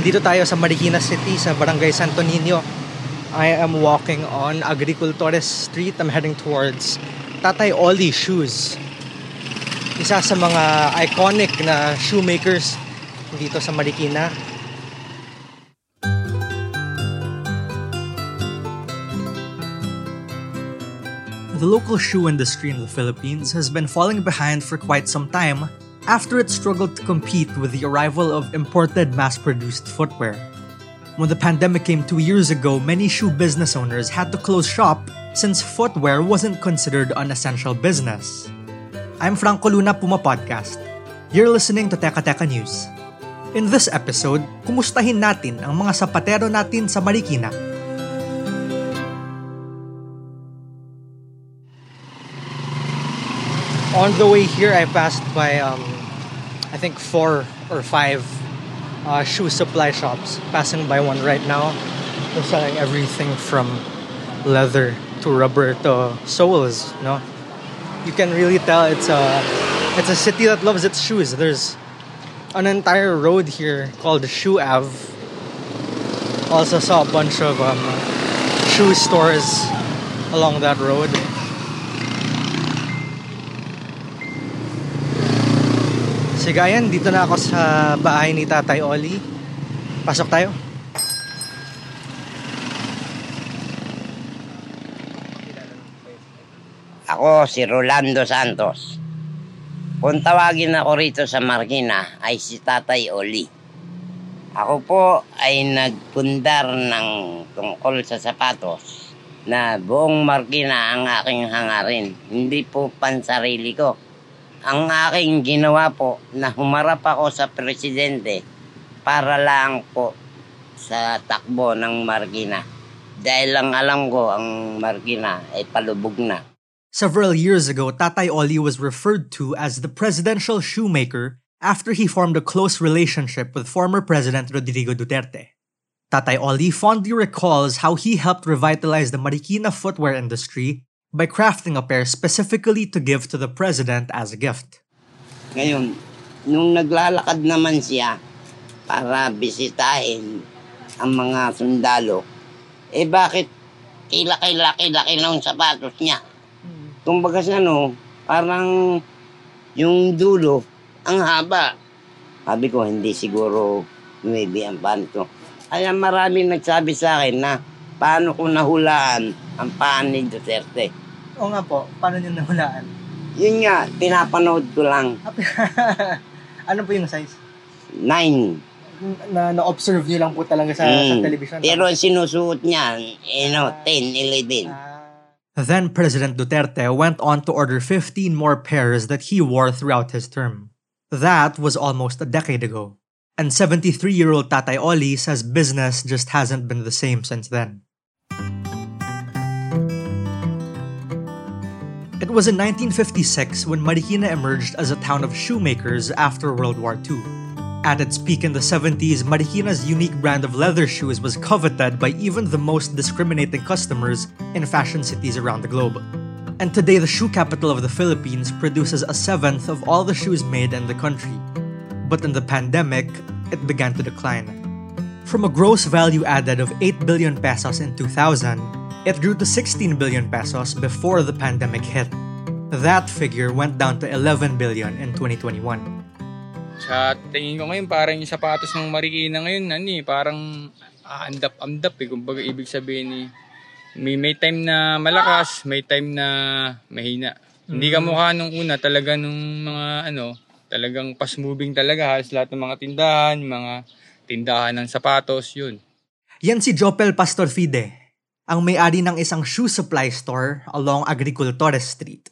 dito tayo sa Marikina City sa Barangay Santo Niño. I am walking on Agricultores Street. I'm heading towards Tatay Oli Shoes. Isa sa mga iconic na shoemakers dito sa Marikina. The local shoe industry in the Philippines has been falling behind for quite some time after it struggled to compete with the arrival of imported mass produced footwear. When the pandemic came two years ago, many shoe business owners had to close shop since footwear wasn't considered an essential business. I'm Franco Luna Puma Podcast. You're listening to Teka Teka News. In this episode, kumustahin natin ang mga sapatero natin sa Marikina. On the way here, I passed by, um, I think, four or five uh, shoe supply shops. Passing by one right now. They're selling everything from leather to rubber to soles. You know, you can really tell it's a it's a city that loves its shoes. There's an entire road here called Shoe Ave. Also saw a bunch of um, shoe stores along that road. Sige, ayan, dito na ako sa bahay ni Tatay Oli. Pasok tayo. Ako si Rolando Santos. Kung tawagin ako rito sa Marikina ay si Tatay Oli. Ako po ay nagpundar ng tungkol sa sapatos na buong Marikina ang aking hangarin. Hindi po pansarili ko. Ang aking ginawa po na humarap ako sa presidente para lang po sa takbo ng Marikina. Dahil lang alam ko ang Marikina ay palubog na. Several years ago, Tatay Oli was referred to as the presidential shoemaker after he formed a close relationship with former President Rodrigo Duterte. Tatay Oli fondly recalls how he helped revitalize the Marikina footwear industry by crafting a pair specifically to give to the president as a gift. Ngayon, nung naglalakad naman siya para bisitahin ang mga sundalo, eh bakit kilaki-laki-laki yung sapatos niya? Kumbaga sa ano, parang yung dulo, ang haba. Sabi ko, hindi siguro maybe ang panto. Kaya maraming nagsabi sa akin na paano ko nahulaan ang paan ni Duterte. Oo nga po, paano niyo nahulaan? Yun nga, pinapanood ko lang. ano po yung size? Nine. Na, na-observe niyo lang po talaga sa, sa Mm. television? Pero ang sinusuot niya, you know, 10, 11. Then President Duterte went on to order 15 more pairs that he wore throughout his term. That was almost a decade ago. And 73 year old Tatay Oli says business just hasn't been the same since then. It was in 1956 when Marikina emerged as a town of shoemakers after World War II. At its peak in the 70s, Marikina's unique brand of leather shoes was coveted by even the most discriminating customers in fashion cities around the globe. And today, the shoe capital of the Philippines produces a seventh of all the shoes made in the country. But in the pandemic, it began to decline. From a gross value added of 8 billion pesos in 2000, it grew to 16 billion pesos before the pandemic hit. That figure went down to 11 billion in 2021. Sa tingin ko ngayon, parang yung sapatos ng Marikina ngayon, ano eh, parang ah, andap-andap eh. Kumbaga, ibig sabihin eh, may, may time na malakas, may time na mahina. Hindi ka mukha nung una, talaga nung mga ano, talagang fast moving talaga. Halos lahat ng mga tindahan, mga tindahan ng sapatos, yun. Yan si Jopel Pastor Fide, ang may-ari ng isang shoe supply store along Agricultores Street.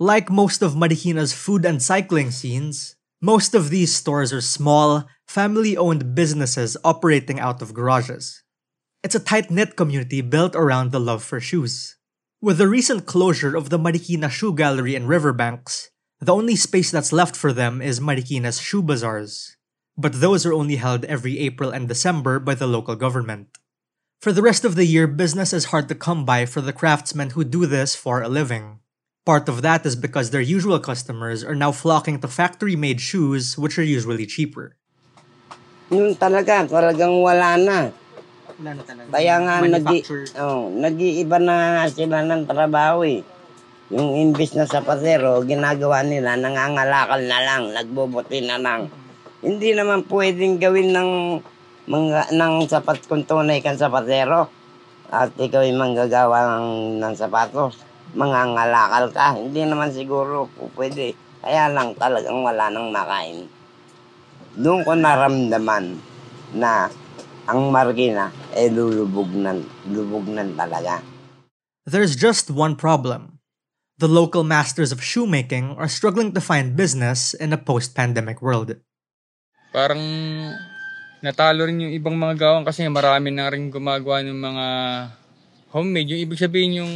Like most of Marikina's food and cycling scenes, most of these stores are small, family-owned businesses operating out of garages. It's a tight-knit community built around the love for shoes. With the recent closure of the Marikina Shoe Gallery in Riverbanks, the only space that's left for them is Marikina's shoe bazaars. But those are only held every April and December by the local government. For the rest of the year, business is hard to come by for the craftsmen who do this for a living. Part of that is because their usual customers are now flocking to factory made shoes, which are usually cheaper. Yun talaga, talagang wala na. Wala na talaga. Kaya nga, nag oh, nag-iiba na sila ng trabaho eh. Yung imbis na sapatero, ginagawa nila, nangangalakal na lang, nagbubuti na lang. Hindi naman pwedeng gawin ng, mga, ng sapat kung tunay kang sapatero. At ikaw ay manggagawa ng, ng sapatos. Mangangalakal ka. Hindi naman siguro po pwede. Kaya lang talagang wala nang makain. Doon ko naramdaman na ang margina ay lulubog nan, lubog nan talaga. There's just one problem. The local masters of shoemaking are struggling to find business in a post pandemic world. Parang natalo rin yung ibang mga gawang kasi marami na rin gumagawa ng mga homemade. Yung ibig sabihin yung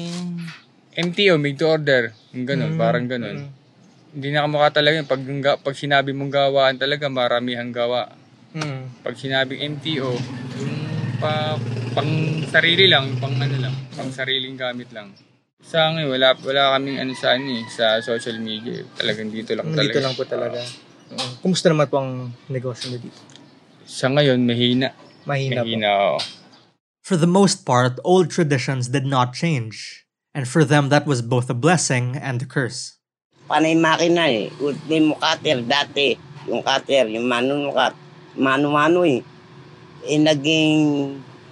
MTO, made to order. Yung ganun, parang ganun. Hindi na kamukha talaga yun. Pag, pag sinabi mong gawaan talaga, maramihang gawa. Pag sinabing MTO, yung pa, pang sarili lang, pang ano lang, pang sariling gamit lang. Sa akin, wala, wala kaming ano sa, ano, eh, sa social media. Talagang dito lang talaga. Dito lang po talaga. Oo. Kumusta naman po ang negosyo niyo dito? Sa ngayon, mahina. Mahina, po. Mahina, oo. For the most part, old traditions did not change. And for them, that was both a blessing and a curse. panay makina eh. Ultimo cutter dati. Yung cutter, yung manunukat. Mano-mano eh. Eh naging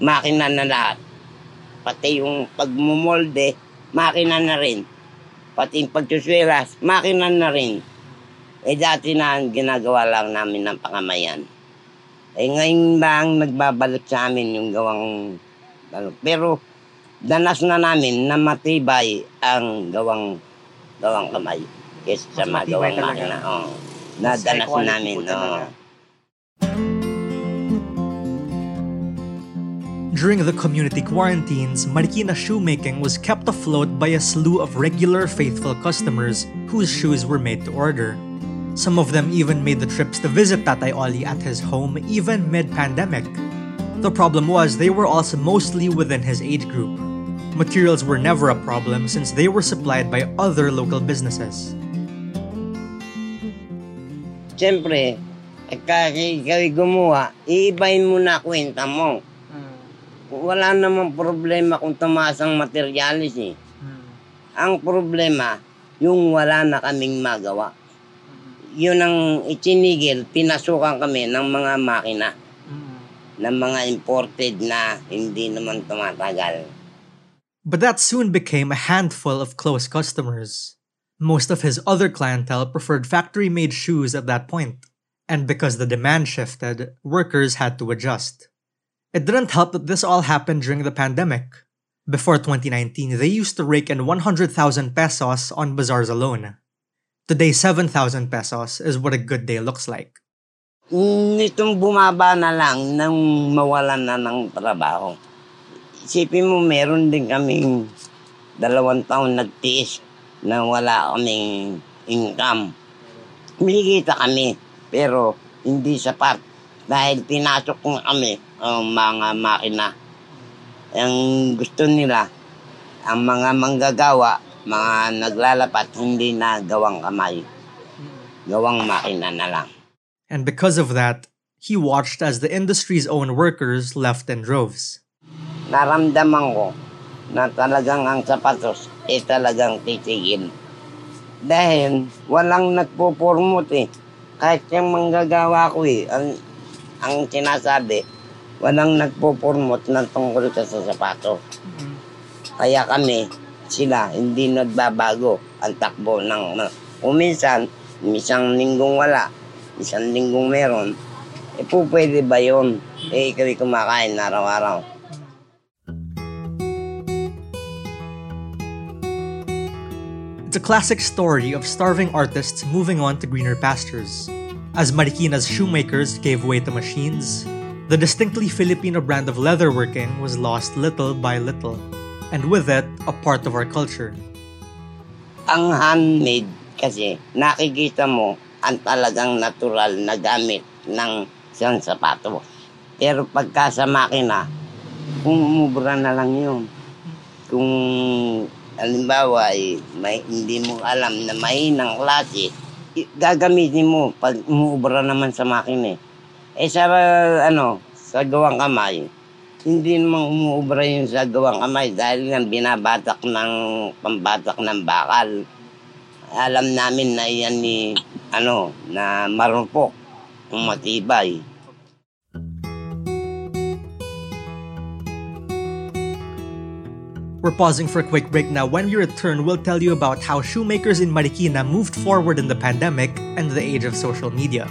makina na lahat. Pati yung pagmumolde, makina na rin. Pati yung pagsusweras, makina na rin. Eh dati na ginagawa lang namin ng pangamayan. Eh ngayon lang nagbabalik sa amin yung gawang ano. Pero danas na namin na matibay ang gawang gawang kamay. Kesa sa mga gawang makina. Oh. Nadanas quality namin. Oh. During the community quarantines, Marikina shoemaking was kept afloat by a slew of regular faithful customers whose shoes were made to order. Some of them even made the trips to visit Tatay Oli at his home even mid-pandemic. The problem was they were also mostly within his age group. Materials were never a problem since they were supplied by other local businesses. Siyempre, kasi ikaw gumawa, iibahin mo na kwenta mo. Wala namang problema kung tumaas ang materialis eh. Ang problema, yung wala na kaming magawa. Yun ang itinigil, pinasukan kami ng mga makina, ng mga imported na hindi naman tumatagal. But that soon became a handful of close customers. Most of his other clientele preferred factory made shoes at that point, and because the demand shifted, workers had to adjust. It didn't help that this all happened during the pandemic. Before 2019, they used to rake in 100,000 pesos on bazaars alone. Today, 7,000 pesos is what a good day looks like. Nitong bumaba na lang nang mawalan na ng trabaho. Isipin mo, meron din kaming dalawang taon nagtiis na wala kaming income. Kumikita kami, pero hindi sapat. Dahil pinasok ko kami ang mga makina. Ang gusto nila, ang mga manggagawa, mga naglalapat, hindi na gawang kamay. Gawang makina na lang. And because of that, he watched as the industry's own workers left in droves. naramdaman ko na talagang ang sapatos ay talagang titigil. Dahil walang nagpo-promote eh. kahit yung manggagawa ko eh, ang, ang sinasabi, walang nagpo-promote ng tungkol sa sapato. Kaya kami, sila, hindi nagbabago ang takbo ng... Kung isang linggong wala, isang linggong meron, eh po pwede ba yun? Eh, ikaw kumakain araw-araw. It's a classic story of starving artists moving on to greener pastures. As Marikina's shoemakers gave way to machines, the distinctly Filipino brand of leatherworking was lost little by little, and with it, a part of our culture. Ang handmade kasi, nakikita mo ang talagang natural na gamit ng isang sapatos. Pero pagka sa makina, umubra na lang yun. Kung halimbawa eh, may, hindi mo alam na mahinang klase, gagamitin mo pag umubra naman sa makina eh. Eh sa ano, sa gawang kamay, hindi naman umuubra yung sa gawang kamay dahil nga binabatak ng pambatak ng bakal. Alam namin na yan ni ano, na marupok, matibay. We're pausing for a quick break now. When we return, we'll tell you about how shoemakers in Marikina moved forward in the pandemic and the age of social media.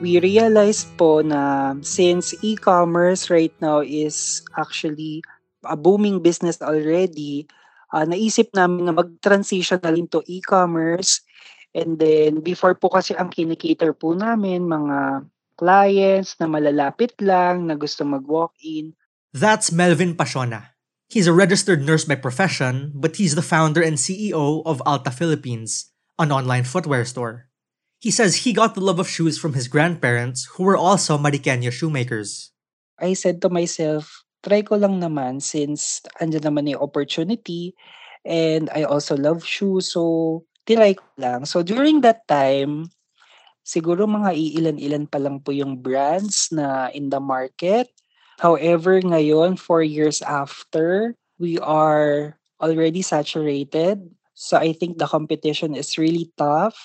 We realized po na since e-commerce right now is actually a booming business already, uh, naisip namin na mag-transition na rin to e-commerce. And then before po kasi ang kinikater po namin, mga clients na malalapit lang, na gusto mag-walk-in. That's Melvin Pasiona. He's a registered nurse by profession, but he's the founder and CEO of Alta Philippines, an online footwear store. He says he got the love of shoes from his grandparents, who were also Mariqueño shoemakers. I said to myself, try ko lang naman since andyan naman yung opportunity and I also love shoes so tinry ko lang. So during that time, siguro mga iilan-ilan pa lang po yung brands na in the market. However, ngayon, four years after, we are already saturated. So I think the competition is really tough.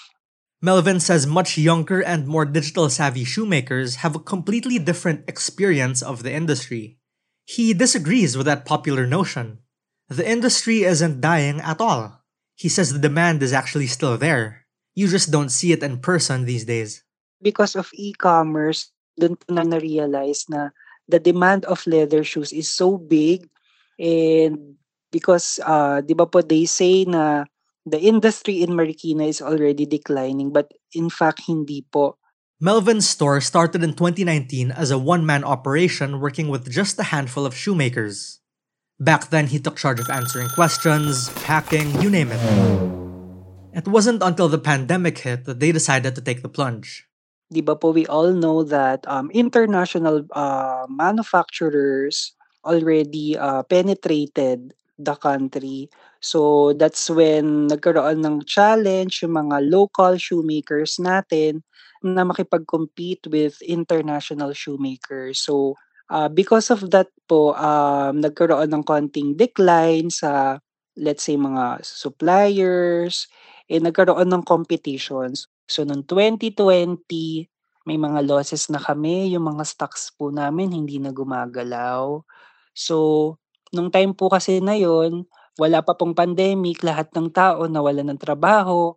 Melvin says much younger and more digital savvy shoemakers have a completely different experience of the industry. He disagrees with that popular notion. The industry isn't dying at all. He says the demand is actually still there. You just don't see it in person these days. Because of e-commerce, na na-realize na the demand of leather shoes is so big and because uh, di ba po they say na the industry in Marikina is already declining but in fact hindi po. Melvin's store started in 2019 as a one-man operation working with just a handful of shoemakers. Back then, he took charge of answering questions, packing, you name it. It wasn't until the pandemic hit that they decided to take the plunge. Di ba po we all know that um, international uh, manufacturers already uh, penetrated the country. So that's when nagkaroon ng challenge yung mga local shoemakers natin na makipag-compete with international shoemakers. So uh, because of that po, um, nagkaroon ng konting decline sa let's say mga suppliers, eh nagkaroon ng competitions. So noong 2020, may mga losses na kami, yung mga stocks po namin hindi na gumagalaw. So nung time po kasi na yon, wala pa pong pandemic, lahat ng tao nawala ng trabaho.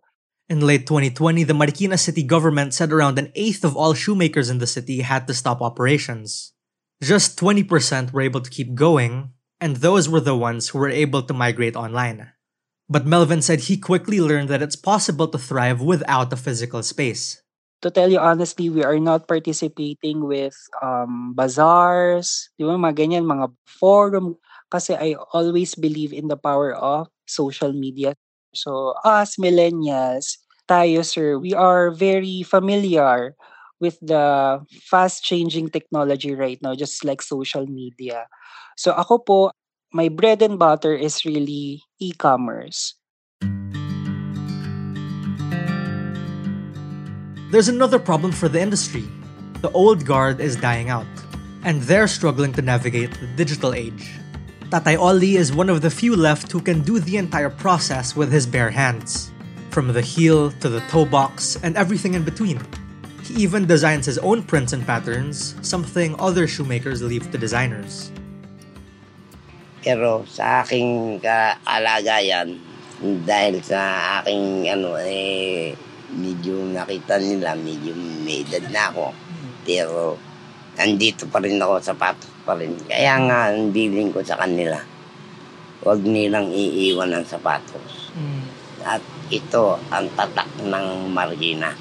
In late 2020, the Marikina city government said around an eighth of all shoemakers in the city had to stop operations. Just 20% were able to keep going, and those were the ones who were able to migrate online. But Melvin said he quickly learned that it's possible to thrive without a physical space. To tell you honestly, we are not participating with um, bazaars, di ba, mga ganyan, mga forum, kasi I always believe in the power of social media. So us millennials, tayo sir, we are very familiar with the fast changing technology right now, just like social media. So ako po, my bread and butter is really e-commerce. There's another problem for the industry. The old guard is dying out, and they're struggling to navigate the digital age. Tatay Oli is one of the few left who can do the entire process with his bare hands, from the heel to the toe box and everything in between. He even designs his own prints and patterns, something other shoemakers leave to designers. Pero sa aking kalagayan, dahil sa aking ano eh medyo nakita nila medyo may edad na ako. Pero nandito pa rin ako sa patos pa rin. Kaya nga ang bilin ko sa kanila, huwag nilang iiwan ang sapatos. Mm. At ito ang tatak ng margina,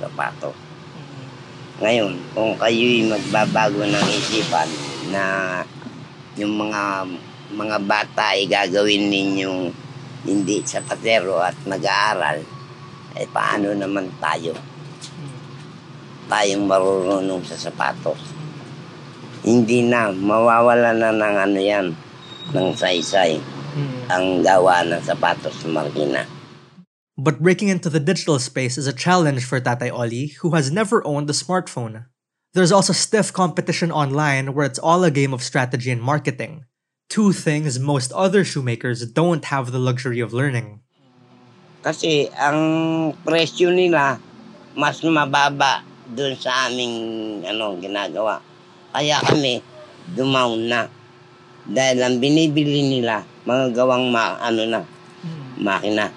sapatos. Ngayon, kung kayo'y magbabago ng isipan na yung mga mga bata ay gagawin ninyong hindi sa patero at nag-aaral, eh paano naman tayo? Tayong marunong sa sapatos. Hindi na, mawawala na ng ano yan, ng saysay, ang gawa ng sapatos ng Marikina. But breaking into the digital space is a challenge for Tatay Oli, who has never owned a smartphone. There's also stiff competition online where it's all a game of strategy and marketing. Two things most other shoemakers don't have the luxury of learning. Kasi ang presyo nila mas mababa doon sa aming ano ginagawa. Kaya kami dumaon na. Dahil ang binibili nila mga gawang ma, ano na makina.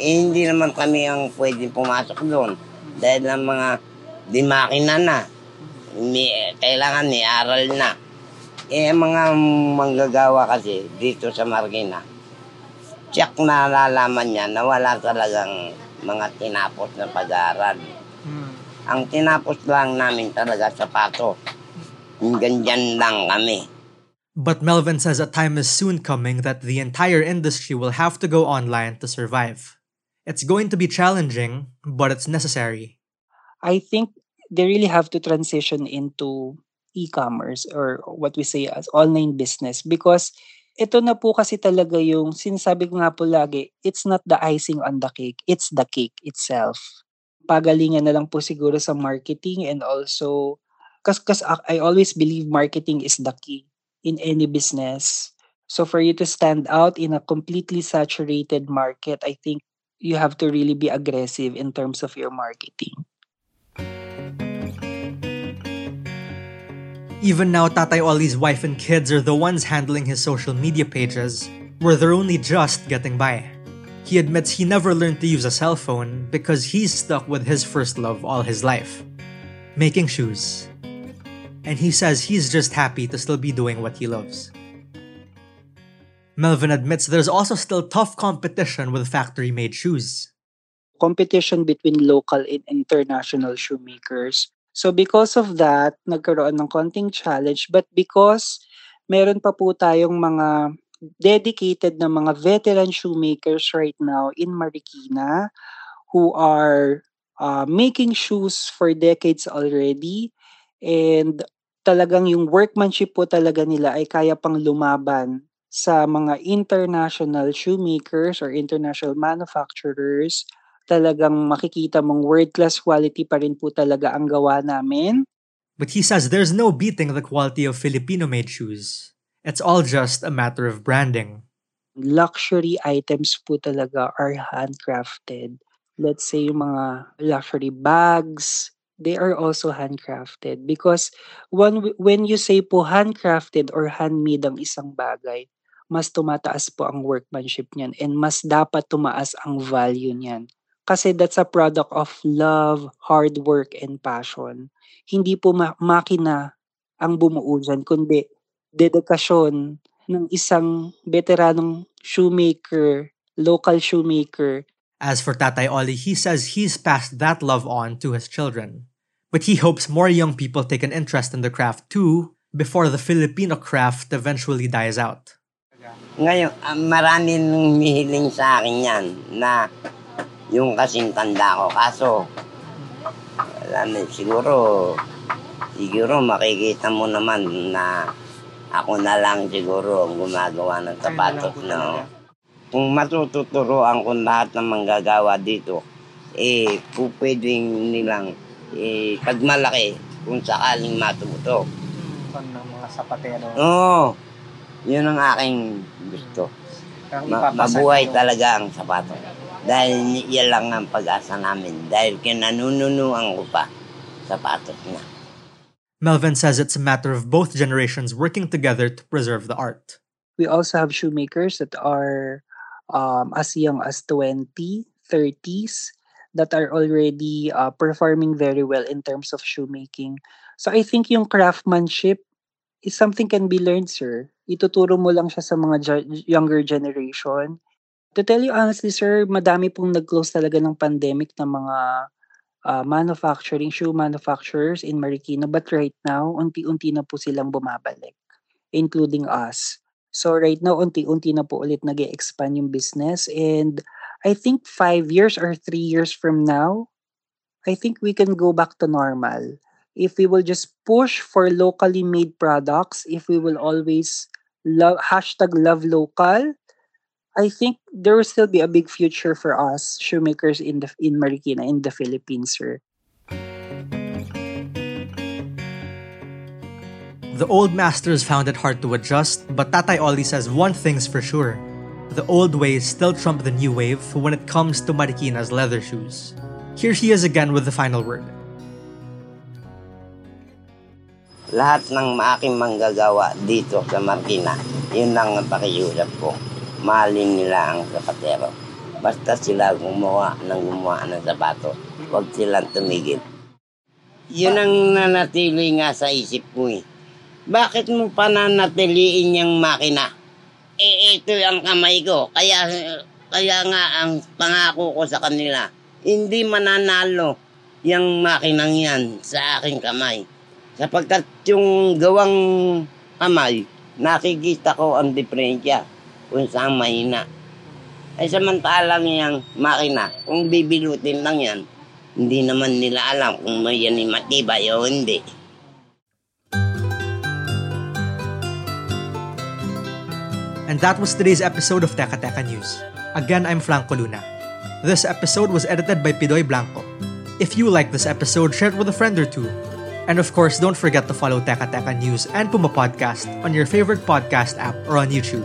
Eh, hindi naman kami ang pwede pumasok doon. Dahil ang mga di makina na. May, kailangan ni aral na. Eh, mga manggagawa kasi dito sa Marikina, check na nalalaman niya na wala talagang mga tinapos na pag-aaral. Ang tinapos lang namin talaga sapato. Hanggang dyan lang kami. But Melvin says a time is soon coming that the entire industry will have to go online to survive. It's going to be challenging, but it's necessary. I think they really have to transition into e-commerce or what we say as online business because ito na po kasi talaga yung sinasabi ko nga po lagi, it's not the icing on the cake, it's the cake itself. Pagalingan na lang po siguro sa marketing and also because I always believe marketing is the key in any business. So for you to stand out in a completely saturated market, I think you have to really be aggressive in terms of your marketing. Even now, Tatay Oli's wife and kids are the ones handling his social media pages, where they're only just getting by. He admits he never learned to use a cell phone because he's stuck with his first love all his life making shoes. And he says he's just happy to still be doing what he loves. Melvin admits there's also still tough competition with factory made shoes. Competition between local and international shoemakers So because of that, nagkaroon ng konting challenge. But because meron pa po tayong mga dedicated na mga veteran shoemakers right now in Marikina who are uh, making shoes for decades already. And talagang yung workmanship po talaga nila ay kaya pang lumaban sa mga international shoemakers or international manufacturers, talagang makikita mong world-class quality pa rin po talaga ang gawa namin. But he says there's no beating the quality of Filipino-made shoes. It's all just a matter of branding. Luxury items po talaga are handcrafted. Let's say yung mga luxury bags, they are also handcrafted because when when you say po handcrafted or handmade ang isang bagay, mas tumataas po ang workmanship niyan and mas dapat tumaas ang value niyan. Kasi that's a product of love, hard work, and passion. Hindi po ma- makina ang bumuo dyan, kundi dedikasyon ng isang veteranong shoemaker, local shoemaker. As for Tatay Oli, he says he's passed that love on to his children. But he hopes more young people take an interest in the craft too before the Filipino craft eventually dies out. Ngayon, uh, marami nang mihiling sa akin yan na yung kasing tanda ko. Kaso, wala na, siguro, siguro makikita mo naman na ako na lang siguro ang gumagawa ng sapatos. No? Kung matututuroan ko lahat ng manggagawa dito, eh, pupwedeng nilang, eh, pag malaki, kung sakaling matuto. ng mga sapatero. Oo. Yun ang aking gusto. Ma- mabuhay talaga ang sapato. Dahil yan lang ang pag-asa namin. Dahil kinanununuan ko pa sapatos na. Melvin says it's a matter of both generations working together to preserve the art. We also have shoemakers that are um, as young as 20, 30s that are already uh, performing very well in terms of shoemaking. So I think yung craftsmanship is something can be learned, sir. Ituturo mo lang siya sa mga ge- younger generation. To tell you honestly, sir, madami pong nag-close talaga ng pandemic ng mga uh, manufacturing, shoe manufacturers in Marikina. But right now, unti-unti na po silang bumabalik, including us. So right now, unti-unti na po ulit nag expand yung business. And I think five years or three years from now, I think we can go back to normal. If we will just push for locally made products, if we will always love hashtag love local, I think there will still be a big future for us shoemakers in the in Marikina in the Philippines, sir. The old masters found it hard to adjust, but Tatay Oli says one thing's for sure. The old ways still trump the new wave when it comes to Marikina's leather shoes. Here he is again with the final word. Lahat ng aking manggagawa dito sa Marikina, yun lang ang pakiusap ko. Mahalin nila ang sapatero. Basta sila gumawa ng gumawa ng sapato. Huwag silang tumigil. Yun ang nanatili nga sa isip ko eh. Bakit mo pananatiliin yung makina? Eh, ito ang kamay ko. Kaya, kaya nga ang pangako ko sa kanila, hindi mananalo yung makinang yan sa aking kamay. Sapagkat yung gawang kamay, nakikita ko ang diferensya kung saan mahina. Ay samantalang yung makina, kung bibilutin lang yan, hindi naman nila alam kung may yan matibay o hindi. And that was today's episode of Teka Teka News. Again, I'm Franco Luna. This episode was edited by Pidoy Blanco. If you like this episode, share it with a friend or two. And of course, don't forget to follow Teka Teka News and Puma Podcast on your favorite podcast app or on YouTube.